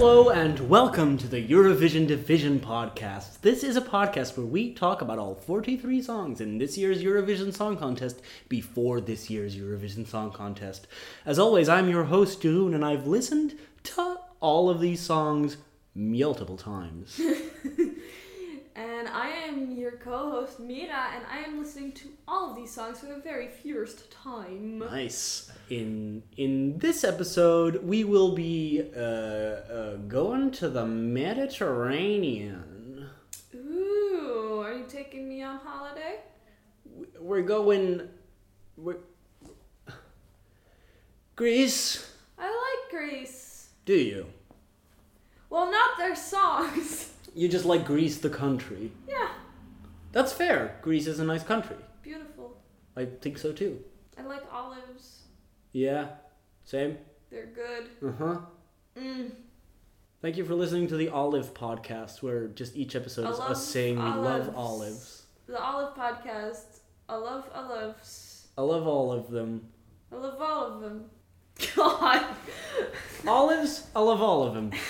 Hello and welcome to the Eurovision Division podcast. This is a podcast where we talk about all 43 songs in this year's Eurovision Song Contest before this year's Eurovision Song Contest. As always, I'm your host, Jeroen, and I've listened to all of these songs multiple times. And I am your co-host Mira, and I am listening to all of these songs for the very first time. Nice. In in this episode, we will be uh, uh, going to the Mediterranean. Ooh, are you taking me on holiday? We're going. We're, Greece. I like Greece. Do you? Well, not their songs. You just like Greece, the country. yeah, That's fair. Greece is a nice country. beautiful. I think so too. I like olives. Yeah. Same. They're good. Uh huh. Mm. Thank you for listening to the Olive podcast, where just each episode is us saying we love olives. olives. The Olive Podcast. I love olives. I love all of them. I love all of them. God. Olives, I love all of them.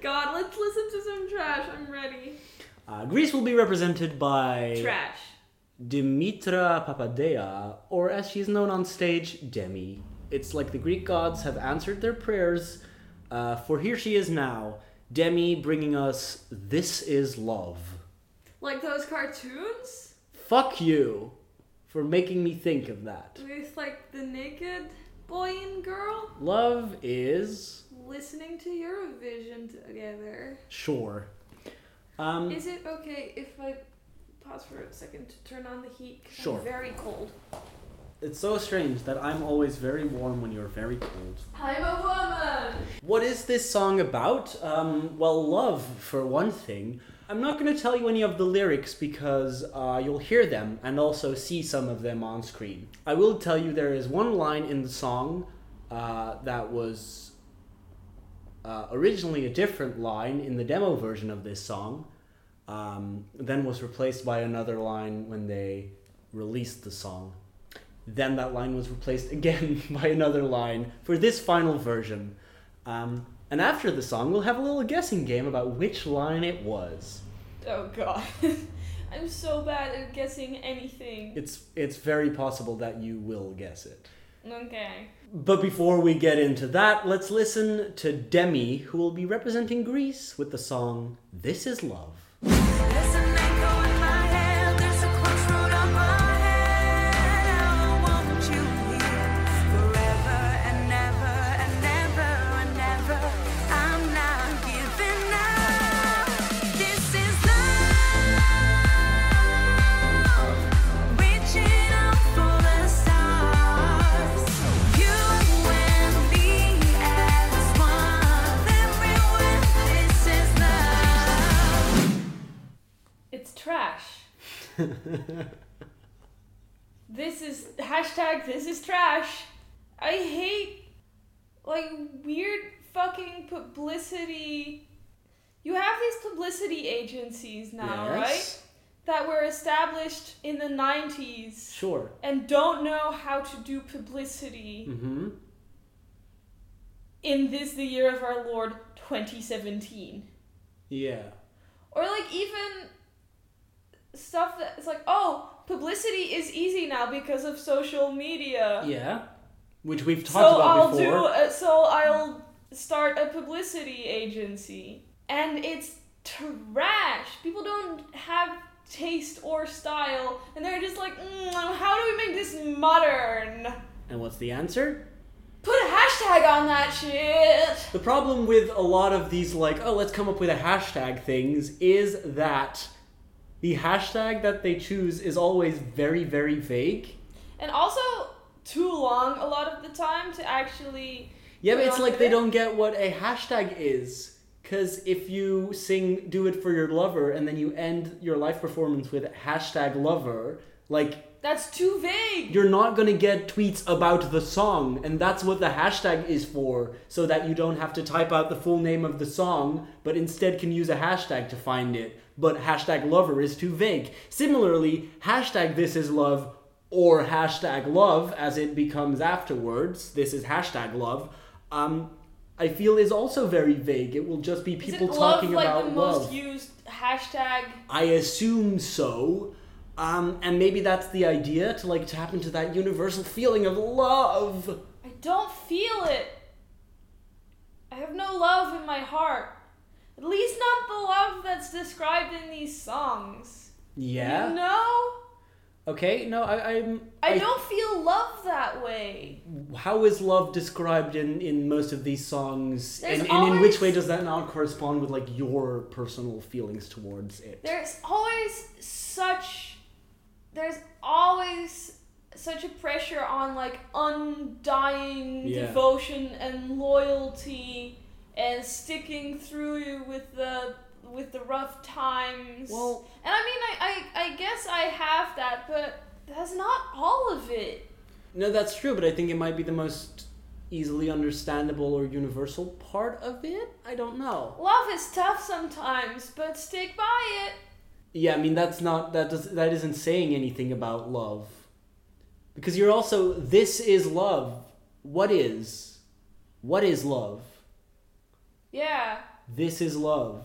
God, let's listen to some trash. I'm ready. Uh, Greece will be represented by Trash. Dimitra Papadea, or as she's known on stage, Demi. It's like the Greek gods have answered their prayers, uh, for here she is now, Demi bringing us This Is Love. Like those cartoons? Fuck you for making me think of that. With like the naked boy and girl Love is. Listening to Eurovision together. Sure. Um, Is it okay if I pause for a second to turn on the heat? 'Cause Sure. I'm very cold. it's so strange that I'm always very warm when you're very cold. I'm a woman! What is this song about? Um, well, love, for one thing. I'm not going to tell you any of the lyrics because uh, you'll hear them and also see some of them on screen. I will tell you there is one line in the song uh, that was uh, originally a different line in the demo version of this song, um, then was replaced by another line when they released the song. Then that line was replaced again by another line for this final version. Um, and after the song, we'll have a little guessing game about which line it was. Oh god. I'm so bad at guessing anything. It's it's very possible that you will guess it. Okay. But before we get into that, let's listen to Demi, who will be representing Greece with the song "This Is Love." Publicity. You have these publicity agencies now, right? That were established in the 90s Sure. and don't know how to do publicity Mm-hmm. in this the year of our Lord 2017. Yeah. Or like even stuff that's like, oh, publicity is easy now because of social media. Yeah. Which we've talked so about I'll before. do uh, so I'll start a publicity agency. And it's trash. People don't have taste or style and they're just like, mm, how do we make this modern? and what's the answer? Put a hashtag on that shit. The problem with a lot of these, like, oh, let's come up with a hashtag things, is that the hashtag that they choose is always very, very vague. And also too long a lot of the time to actually Yeah, but it's like they don't get what a hashtag is. Because if you sing Do It For Your Lover and then you end your live performance with hashtag lover, like, That's too vague. you're not gonna get tweets about the song, and that's what the hashtag is for, so that you don't have to type out the full name of the song, but instead can use a hashtag to find it. But hashtag lover is too vague. Similarly, hashtag this is love or hashtag love as it becomes afterwards, this is hashtag love, um, I feel is also very vague. It will just be people talking love like about the love. most used hashtag? I assume so. Um, and maybe that's the idea to like tap into that universal feeling of love. I don't feel it. I have no love in my heart. At least not the love that's described in these songs. Yeah. You know? Okay. No, I, I'm. I don't feel love that way. How is love described in in most of these songs, There's and, and in which way does that not correspond with like your personal feelings towards it? There's always such there's always such a pressure on like undying Yeah. devotion and loyalty and sticking through you with the with the rough times. Well, and I mean I, I, I guess I have that, but that's not all of it. no, that's true, but I think it might be the most easily understandable or universal part of it. I don't know. Love is tough sometimes, but stick by it. Yeah, I mean that's not that does that isn't saying anything about love. Because you're also this is love. What is? What is love? Yeah. This is love.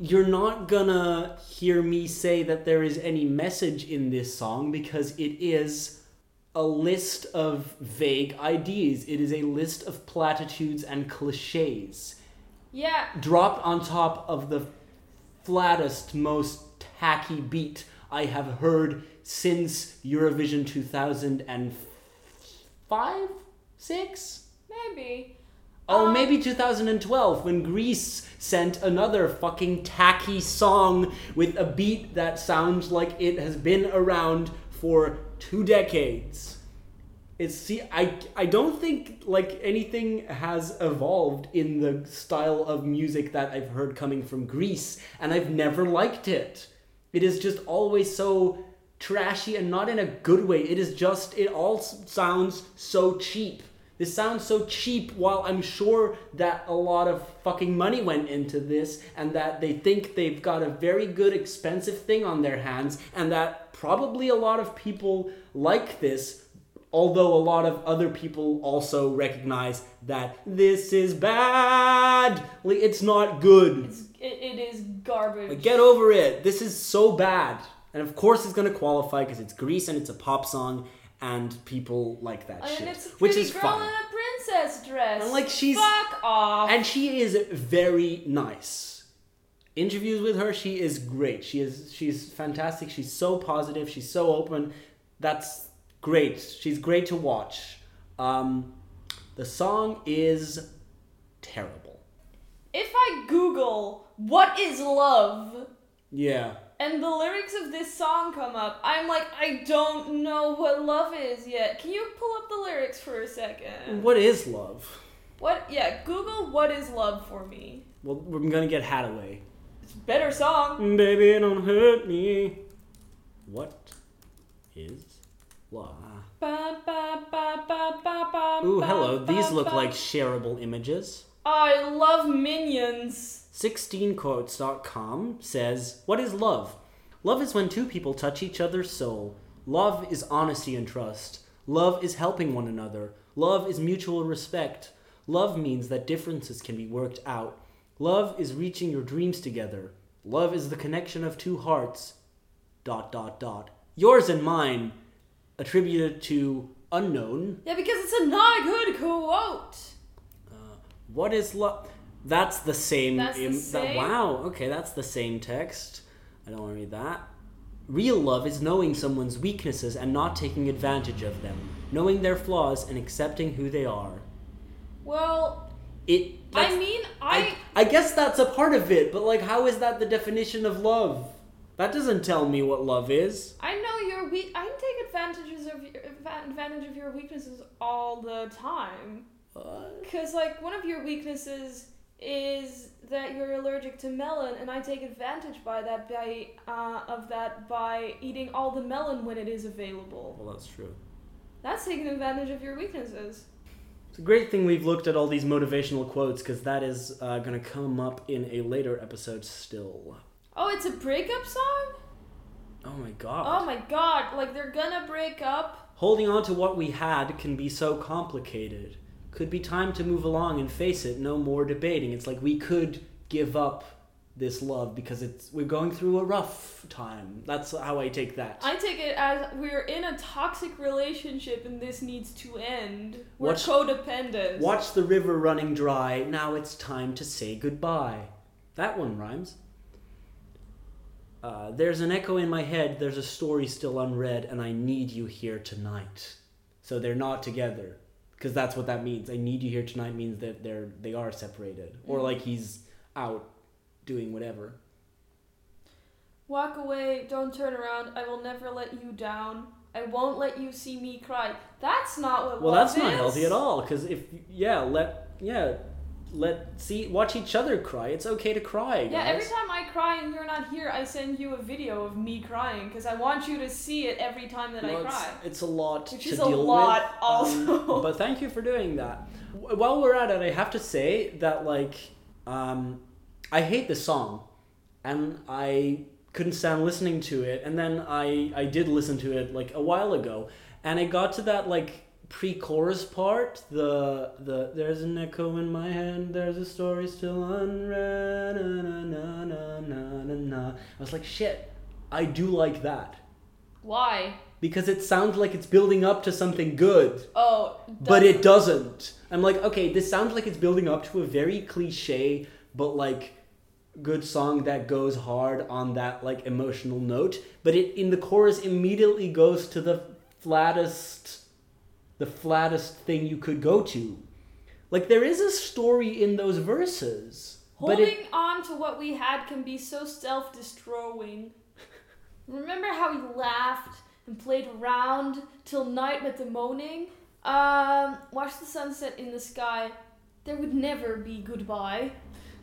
You're not gonna hear me say that there is any message in this song because it is a list of vague ideas. It is a list of platitudes and cliches Yeah. dropped on top of the flattest, most tacky beat I have heard since Eurovision 2005? 6? Maybe. Oh, Um, maybe 2012 when Greece sent another fucking tacky song with a beat that sounds like it has been around for two decades. It's see I I don't think like anything has evolved in the style of music that I've heard coming from Greece and I've never liked it. It is just always so trashy and not in a good way. It is just it all sounds so cheap. This sounds so cheap while I'm sure that a lot of fucking money went into this and that they think they've got a very good expensive thing on their hands and that probably a lot of people like this although a lot of other people also recognize that this is bad. Like it's not good. It's, it, it is garbage. Like, get over it. This is so bad. And of course, it's gonna qualify because it's Greece and it's a pop song, and people like that and shit, it's a which is girl fine. in a princess dress. And, like, she's- fuck off. And she is very nice. Interviews with her, she is great. She is she's fantastic. She's so positive. She's so open. That's great. She's great to watch. Um, the song is terrible. if I Google what is love Yeah. And the lyrics of this song come up, I'm like, I don't know what love is yet. Can you pull up the lyrics for a second? What is love? What? Yeah, Google what is love for me. Well, we're gonna get Haddaway. It's a better song. Baby, don't hurt me. What is love? Ooh, hello. These look like shareable images. I love minions. 16quotes.com says, What is love? Love is when two people touch each other's soul. Love is honesty and trust. Love is helping one another. Love is mutual respect. Love means that differences can be worked out. Love is reaching your dreams together. Love is the connection of two hearts. Dot dot dot. Yours and mine, attributed to unknown. Yeah, because it's a not good quote. What is love? That's the same. That's the im- same? wow. Okay, that's the same text. I don't want to read that. Real love is knowing someone's weaknesses and not taking advantage of them, knowing their flaws and accepting who they are. Well, It. I mean, I, I I guess that's a part of it, but like, how is that the definition of love? That doesn't tell me what love is. I know you're weak. I take advantages of your advantage of your weaknesses all the time. What? Cause like one of your weaknesses is that you're allergic to melon, and I take advantage by that by uh, of that by eating all the melon when it is available. Well, that's true. That's taking advantage of your weaknesses. It's a great thing we've looked at all these motivational quotes because that is uh, going to come up in a later episode still. Oh, it's a breakup song. Oh my god. Oh my god! Like they're gonna break up. Holding on to what we had can be so complicated. Could be time to move along and face it. No more debating. It's like we could give up this love because it's we're going through a rough time. That's how I take that. I take it as we're in a toxic relationship and this needs to end. We're Watch- codependent. Watch the river running dry. Now it's time to say goodbye. That one rhymes. Uh, there's an echo in my head. There's a story still unread, and I need you here tonight. So they're not together, because that's what that means. I need you here tonight means that they're they are separated, or like mm. he's out doing whatever. Walk away, don't turn around. I will never let you down. I won't let you see me cry. That's not what Well, love that's not healthy at all. Because if yeah, let yeah, let see watch each other cry. It's okay to cry. Guys. Yeah, every time I cry and you're not here, I send you a video of me crying because I want you to see it every time that Well, I cry. It's, a lot Which is a lot with. also. Um, but thank you for doing that. While we're at it, I have to say that like um, I hate the song, and I couldn't stand listening to it. And then I I did listen to it like a while ago, and it got to that like pre-chorus part the the there's an echo in my head there's a story still unread na, na, na, na, na, na, i was like shit i do like that Why? because it sounds like it's building up to something good, Oh, but it doesn't- doesn't. I'm like, okay, this sounds like it's building up to a very cliche, but like good song that goes hard on that like emotional note, but it in the chorus immediately goes to the flattest the flattest thing you could go to. Like there is a story in those verses, but Holding it, on to what we had can be so self-destroying. Remember how we laughed and played around till night with the moaning? Um, watch the sunset in the sky. There would never be goodbye.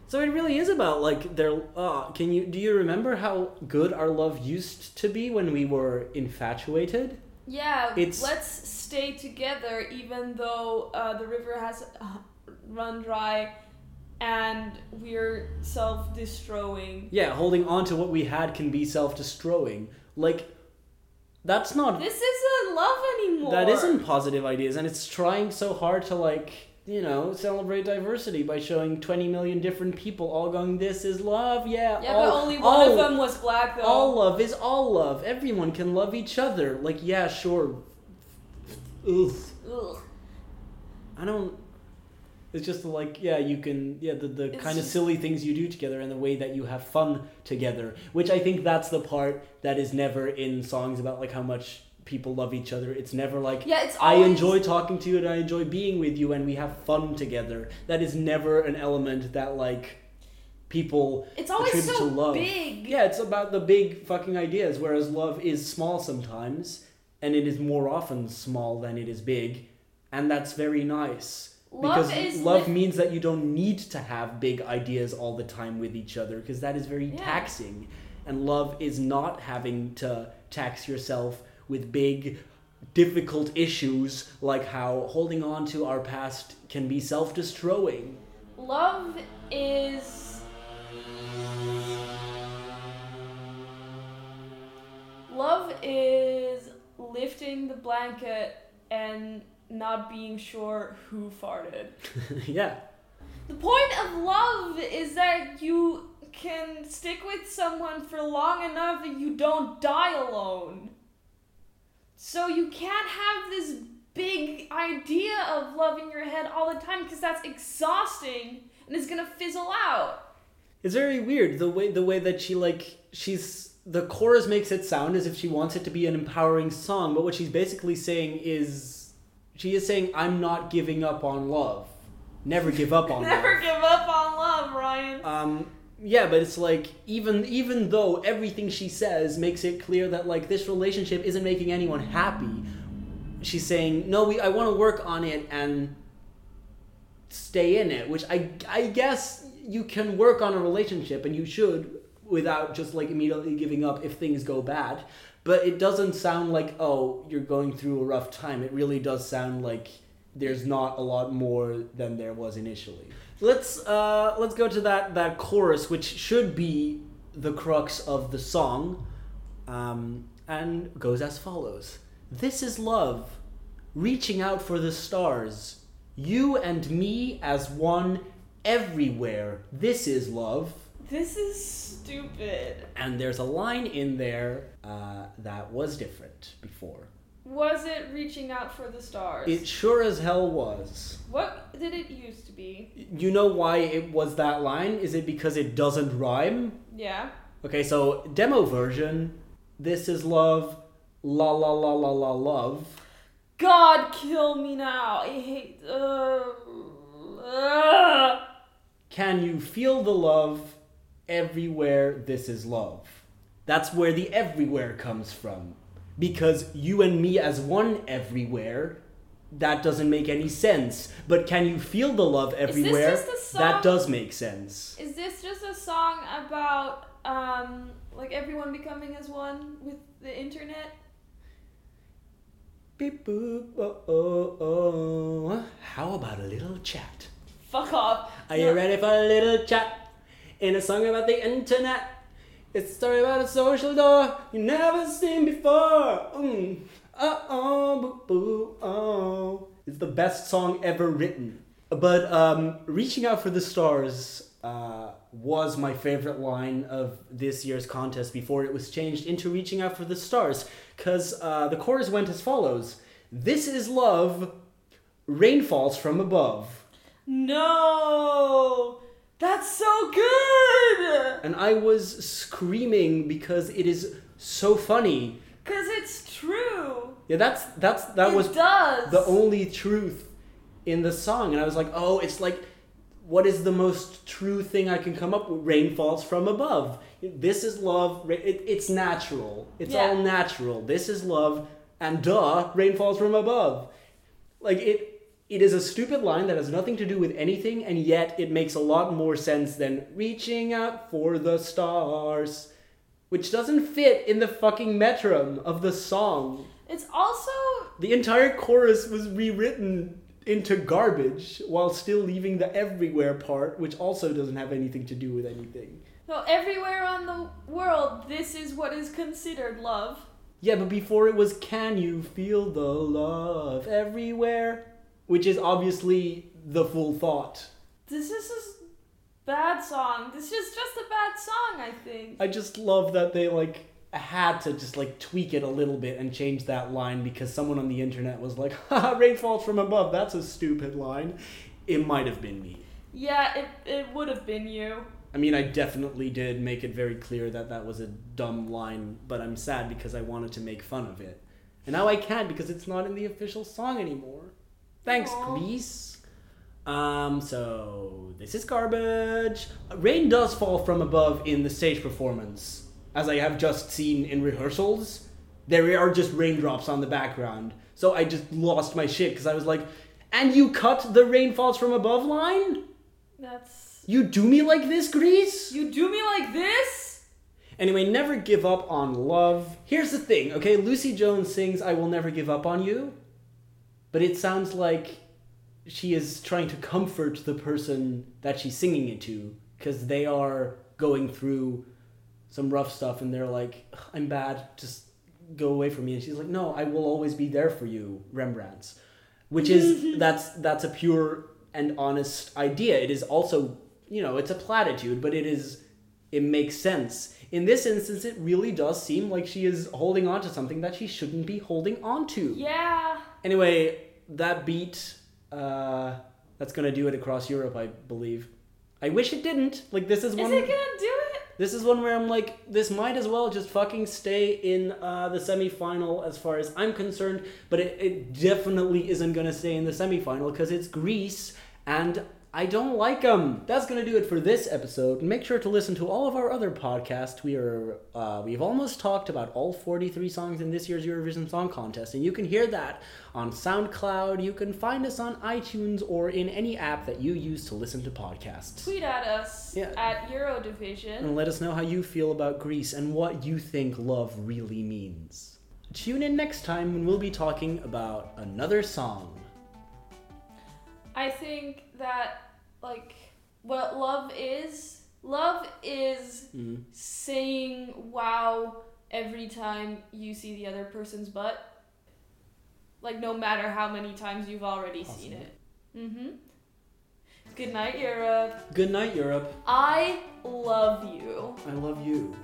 So it really is about like their. Uh, can you do you remember how good our love used to be when we were infatuated? Yeah, It's- let's stay together even though uh, the river has uh, run dry and we're self-destroying. Yeah, holding on to what we had can be self-destroying. Like that's not This isn't love anymore. that isn't positive ideas, and it's trying so hard to like you know celebrate diversity by showing twenty million different people all going. This is love, yeah. Yeah, all, but only one all- of them was black though. All love is all love. Everyone can love each other. Like yeah, sure. Ugh. Ugh. I don't. It's just like yeah, you can yeah the the It's kind of silly things you do together and the way that you have fun together, which I think that's the part that is never in songs about like how much people love each other. It's never like Yeah, it's I enjoy talking to you and I enjoy being with you and we have fun together. That is never an element that like people It's always attribute so to love. big. Yeah, it's about the big fucking ideas, whereas love is small sometimes, and it is more often small than it is big, and that's very nice. Love because love li- means that you don't need to have big ideas all the time with each other, because that is very Yeah. taxing. And love is not having to tax yourself with big, difficult issues like how holding on to our past can be self destroying. Love is. Love is lifting the blanket and not being sure who farted. yeah. The point of love is that you can stick with someone for long enough that you don't die alone. So you can't have this big idea of love in your head all the time because that's exhausting and it's gonna fizzle out. It's very weird the way the way that she like she's the chorus makes it sound as if she wants it to be an empowering song, but what she's basically saying is she is saying I'm not giving up on love. Never give up on Never love. give up on love, Ryan. Um yeah, but it's like even even though everything she says makes it clear that like this relationship isn't making anyone happy, she's saying, "No, we I want to work on it and stay in it," which I I guess you can work on a relationship and you should without just like immediately giving up if things go bad. But it doesn't sound like oh you're going through a rough time. It really does sound like there's not a lot more than there was initially. Let's uh let's go to that that chorus which should be the crux of the song. Um, and goes as follows. This is love, reaching out for the stars. You and me as one everywhere. This is love. This is stupid. And there's a line in there uh, that was different before. Was it reaching out for the stars? It sure as hell was. what did it used to be? You know why it was that line? Is it because it doesn't rhyme? Yeah. Okay, so demo version, this is love, la la la la la love. God, kill me now. I hate. Uh, uh. Can you feel the love everywhere this is love? That's where the everywhere comes from. Because you and me as one everywhere, that doesn't make any sense. But can you feel the love everywhere? just a song- That does make sense. Is this just a song about um like everyone becoming as one with the internet? Beep boop, oh oh oh. How about a little chat? Fuck off. Are you ready for a little chat? In a song about the internet. It's a story about a social door you never seen before. Mm. Uh oh, boo boo, oh. It's the best song ever written. But um, Reaching Out for the Stars uh, was my favorite line of this year's contest before it was changed into Reaching Out for the Stars. Because uh, the chorus went as follows This is love, rain falls from above. No. That's so good. and I was screaming because it is so funny. Cause it's true. Yeah, that's that's that it was does. the only truth in the song, and I was like, oh, it's like, what is the most true thing I can come up with? Rain falls from above. This is love. It, it's natural. It's Yeah. all natural. This is love, and duh, rain falls from above. Like it. It is a stupid line that has nothing to do with anything, and yet it makes a lot more sense than reaching out for the stars, which doesn't fit in the fucking metrum of the song. It's also The entire chorus was rewritten into garbage while still leaving the everywhere part, which also doesn't have anything to do with anything. so everywhere on the world. This is what is considered love. Yeah, but before it was Can You Feel the Love Everywhere? Which is obviously the full thought. This is a bad song. This is just a bad song. I think. I just love that they like had to just like tweak it a little bit and change that line because someone on the internet was like, haha, rain falls from above, that's a stupid line. It might have been me. Yeah, it it would have been you. I mean, I definitely did make it very clear that that was a dumb line, but I'm sad because I wanted to make fun of it. And now I can't because it's not in the official song anymore. Thanks, Aw. Greece. Um, so this is garbage. Rain does fall from above in the stage performance, as I have just seen in rehearsals. There are just raindrops on the background. So I just lost my shit because I was like, and you cut the rain falls from above line? That's You do me like this, Greece? you do me like this. Anyway, never give up on love. Here's the thing, okay? Lucy Jones sings I Will Never Give Up on You, but it sounds like she is trying to comfort the person that she's singing it to because they are going through some rough stuff and they're like, I'm bad, just go away from me. And she's like, No, I will always be there for you, Rembrandts. Which is that's that's a pure and honest idea. It is also, you know, it's a platitude, but it is it makes sense. In this instance, it really does seem like she is holding on to something that she shouldn't be holding on to. Yeah. Anyway, that beat, uh, that's gonna do it across Europe, I believe. I wish it didn't. Like this is one. Is it gonna do it? This is one where I'm like, this might as well just fucking stay in uh, the semifinal as far as I'm concerned, but it, it definitely isn't gonna stay in the semifinal because it's Greece and I don't like them. That's gonna do it for this episode. Make sure to listen to all of our other podcasts. We are uh, we've almost talked about all 43 songs in this year's Eurovision Song Contest, and you can hear that on SoundCloud. You can find us on iTunes or in any app that you use to listen to podcasts. Tweet at us Yeah. at Eurodivision. and let us know how you feel about Greece and what you think love really means. Tune in next time when we'll be talking about another song. I think that like what love is, love is Mm. saying wow every time you see the other person's butt. Like no matter how many times you've already seen it. Mm-hmm. Good night, Europe. Good night, Europe. I love you. I love you.